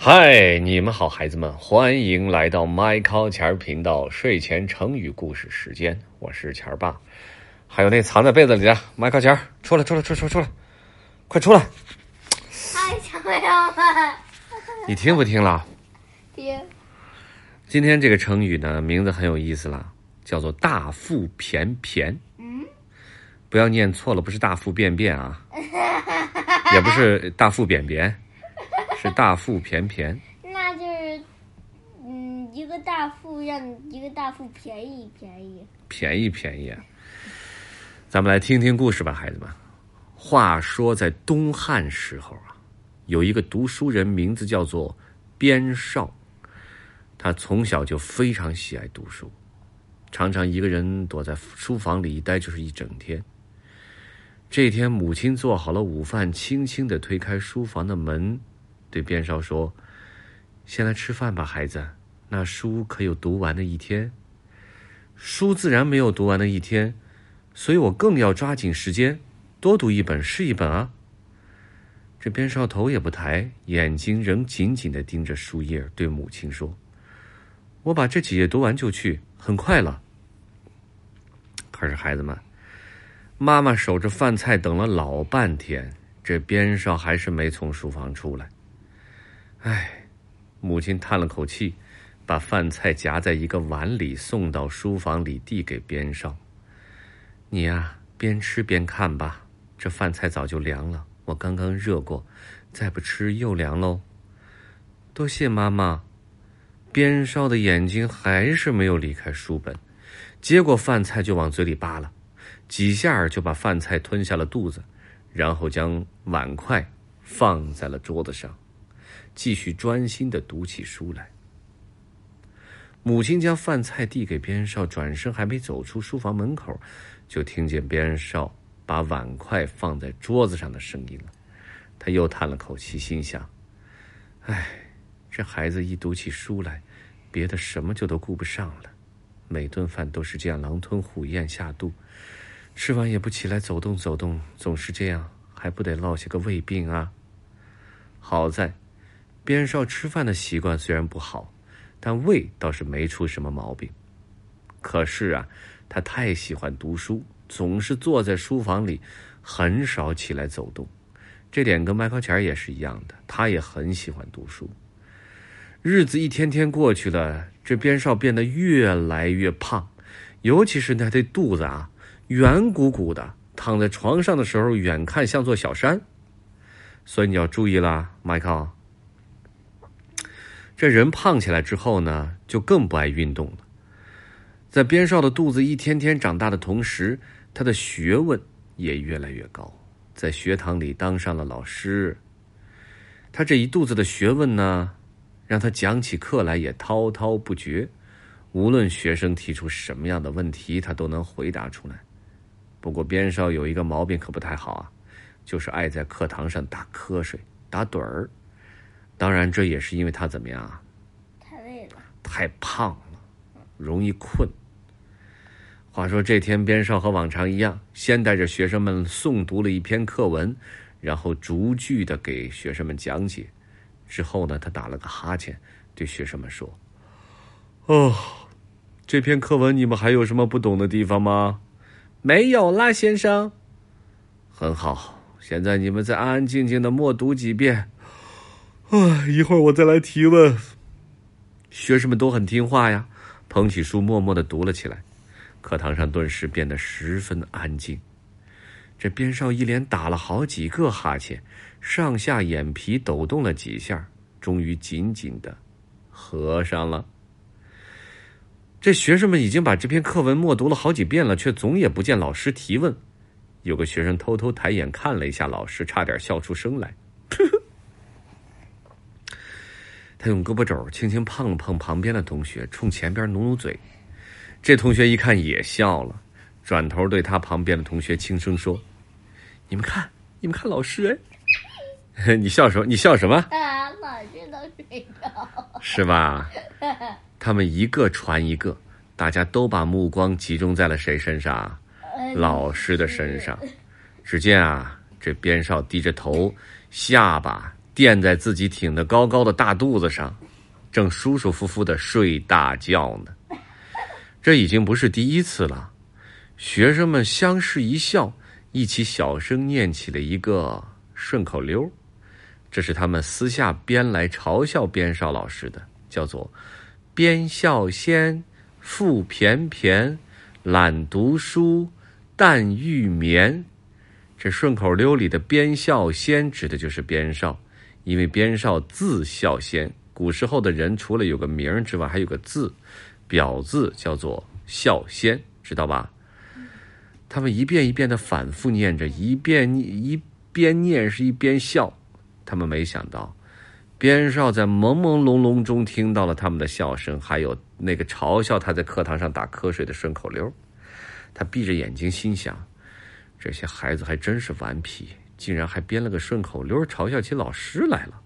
嗨，你们好，孩子们，欢迎来到麦考钱儿频道睡前成语故事时间，我是钱儿爸。还有那藏在被子里的麦考钱儿，出来，出来，出出出来，快出来！太想要了，你听不听了？听今天这个成语呢，名字很有意思了，叫做“大腹便便”。嗯，不要念错了，不是大腹便便啊，也不是大腹便便，是大腹便便。那就是嗯，一个大富让一个大富便宜便宜。便宜便宜啊！咱们来听听故事吧，孩子们。话说在东汉时候啊，有一个读书人，名字叫做边少。他从小就非常喜爱读书，常常一个人躲在书房里一待就是一整天。这天，母亲做好了午饭，轻轻的推开书房的门，对边少说：“先来吃饭吧，孩子。那书可有读完的一天？”书自然没有读完的一天，所以我更要抓紧时间，多读一本是一本啊。这边少头也不抬，眼睛仍紧紧的盯着书页，对母亲说：“我把这几页读完就去，很快了。”可是孩子们，妈妈守着饭菜等了老半天，这边少还是没从书房出来。唉，母亲叹了口气。把饭菜夹在一个碗里，送到书房里，递给边少。你呀，边吃边看吧。这饭菜早就凉了，我刚刚热过，再不吃又凉喽。多谢妈妈。边少的眼睛还是没有离开书本，接过饭菜就往嘴里扒拉，几下就把饭菜吞下了肚子，然后将碗筷放在了桌子上，继续专心的读起书来。母亲将饭菜递给边少，转身还没走出书房门口，就听见边少把碗筷放在桌子上的声音了。他又叹了口气，心想：“唉，这孩子一读起书来，别的什么就都顾不上了。每顿饭都是这样狼吞虎咽下肚，吃完也不起来走动走动，总是这样，还不得落下个胃病啊？好在，边少吃饭的习惯虽然不好。”但胃倒是没出什么毛病，可是啊，他太喜欢读书，总是坐在书房里，很少起来走动。这点跟麦克钱也是一样的，他也很喜欢读书。日子一天天过去了，这边少变得越来越胖，尤其是那这肚子啊，圆鼓鼓的，躺在床上的时候，远看像座小山。所以你要注意了，麦克。这人胖起来之后呢，就更不爱运动了。在边少的肚子一天天长大的同时，他的学问也越来越高，在学堂里当上了老师。他这一肚子的学问呢，让他讲起课来也滔滔不绝，无论学生提出什么样的问题，他都能回答出来。不过边少有一个毛病可不太好啊，就是爱在课堂上打瞌睡、打盹儿。当然，这也是因为他怎么样啊？太累了，太胖了，容易困。话说这天，边少和往常一样，先带着学生们诵读了一篇课文，然后逐句的给学生们讲解。之后呢，他打了个哈欠，对学生们说：“哦，这篇课文你们还有什么不懂的地方吗？”“没有啦，先生。”“很好，现在你们再安安静静的默读几遍。”啊！一会儿我再来提问。学生们都很听话呀，捧起书默默的读了起来。课堂上顿时变得十分安静。这边少一连打了好几个哈欠，上下眼皮抖动了几下，终于紧紧的合上了。这学生们已经把这篇课文默读了好几遍了，却总也不见老师提问。有个学生偷偷抬眼看了一下老师，差点笑出声来。他用胳膊肘轻轻碰了碰旁边的同学，冲前边努努嘴。这同学一看也笑了，转头对他旁边的同学轻声说：“你们看，你们看老师哎，你笑什么？你笑什么？啊，老师都睡着，是吧？他们一个传一个，大家都把目光集中在了谁身上？老师的身上。只见啊，这边少低着头，下巴。垫在自己挺得高高的大肚子上，正舒舒服服的睡大觉呢。这已经不是第一次了。学生们相视一笑，一起小声念起了一个顺口溜这是他们私下编来嘲笑边少老师的，叫做“边笑仙，腹便便，懒读书，淡欲眠”。这顺口溜里的“边笑仙”指的就是边少，因为边少字孝先。古时候的人除了有个名之外，还有个字，表字叫做孝先，知道吧？他们一遍一遍的反复念着，一遍一边念是一边笑。他们没想到，边少在朦朦胧胧中听到了他们的笑声，还有那个嘲笑他在课堂上打瞌睡的顺口溜。他闭着眼睛心想：这些孩子还真是顽皮，竟然还编了个顺口溜嘲笑起老师来了。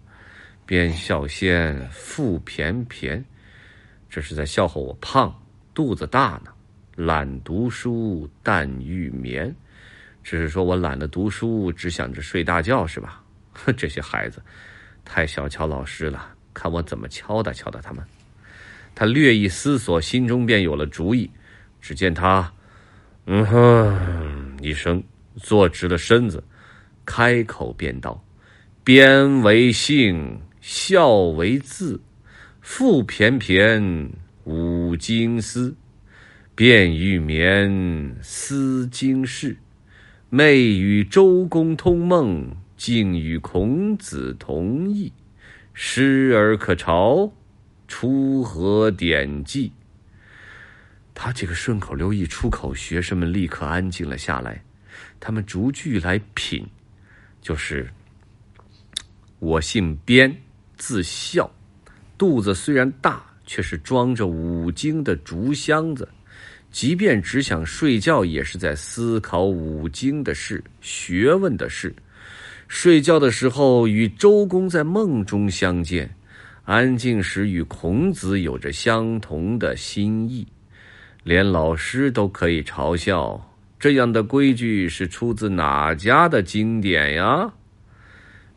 边笑先，腹便便，这是在笑话我胖，肚子大呢。懒读书，淡欲眠，只是说我懒得读书，只想着睡大觉，是吧？哼，这些孩子太小瞧老师了，看我怎么敲打敲打他们。他略一思索，心中便有了主意。只见他，嗯哼一声，坐直了身子，开口便道：“边为姓，孝为字，腹翩翩，五经思，便欲眠，思经事，寐与周公通梦。”竟与孔子同义，师而可朝，出何典籍？他这个顺口溜一出口，学生们立刻安静了下来。他们逐句来品，就是我姓边，字孝，肚子虽然大，却是装着五经的竹箱子。即便只想睡觉，也是在思考五经的事、学问的事。睡觉的时候与周公在梦中相见，安静时与孔子有着相同的心意，连老师都可以嘲笑。这样的规矩是出自哪家的经典呀？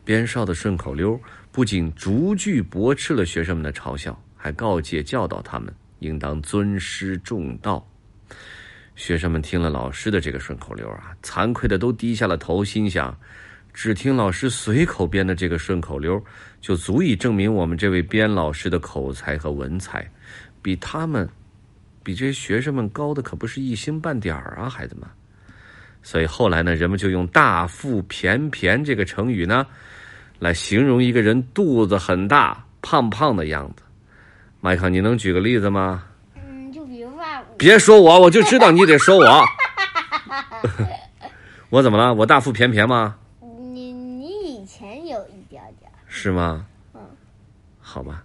边少的顺口溜不仅逐句驳斥了学生们的嘲笑，还告诫教导他们应当尊师重道。学生们听了老师的这个顺口溜啊，惭愧的都低下了头，心想。只听老师随口编的这个顺口溜，就足以证明我们这位边老师的口才和文采，比他们，比这些学生们高的可不是一星半点儿啊，孩子们。所以后来呢，人们就用“大腹便便”这个成语呢，来形容一个人肚子很大、胖胖的样子。麦克，你能举个例子吗？嗯，就比如说，别说我，我就知道你得说我。我怎么了？我大腹便便吗？你你以前有一点点是吗？嗯，好吧，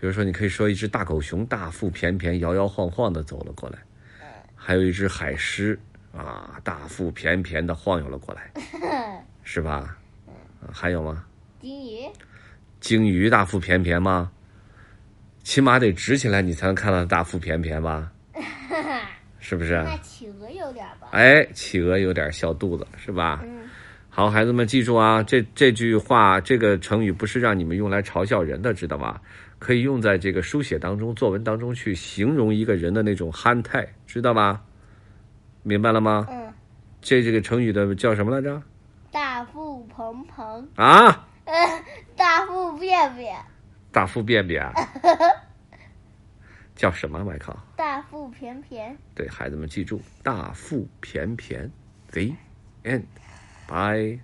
比如说，你可以说一只大狗熊大腹便便、摇摇晃晃的走了过来，还有一只海狮啊，大腹便便的晃悠了过来，是吧？还有吗？鲸鱼，鲸鱼大腹便便吗？起码得直起来，你才能看到大腹便便吧？是不是？那企鹅有点吧？哎，企鹅有点小肚子，是吧？嗯。好，孩子们记住啊，这这句话，这个成语不是让你们用来嘲笑人的，知道吧？可以用在这个书写当中、作文当中去形容一个人的那种憨态，知道吗？明白了吗？嗯。这这个成语的叫什么来着？大腹蓬蓬。啊？大腹便便。大腹便便。叫什么？麦克？大腹便便。对，孩子们记住，大腹便便。The end。拜。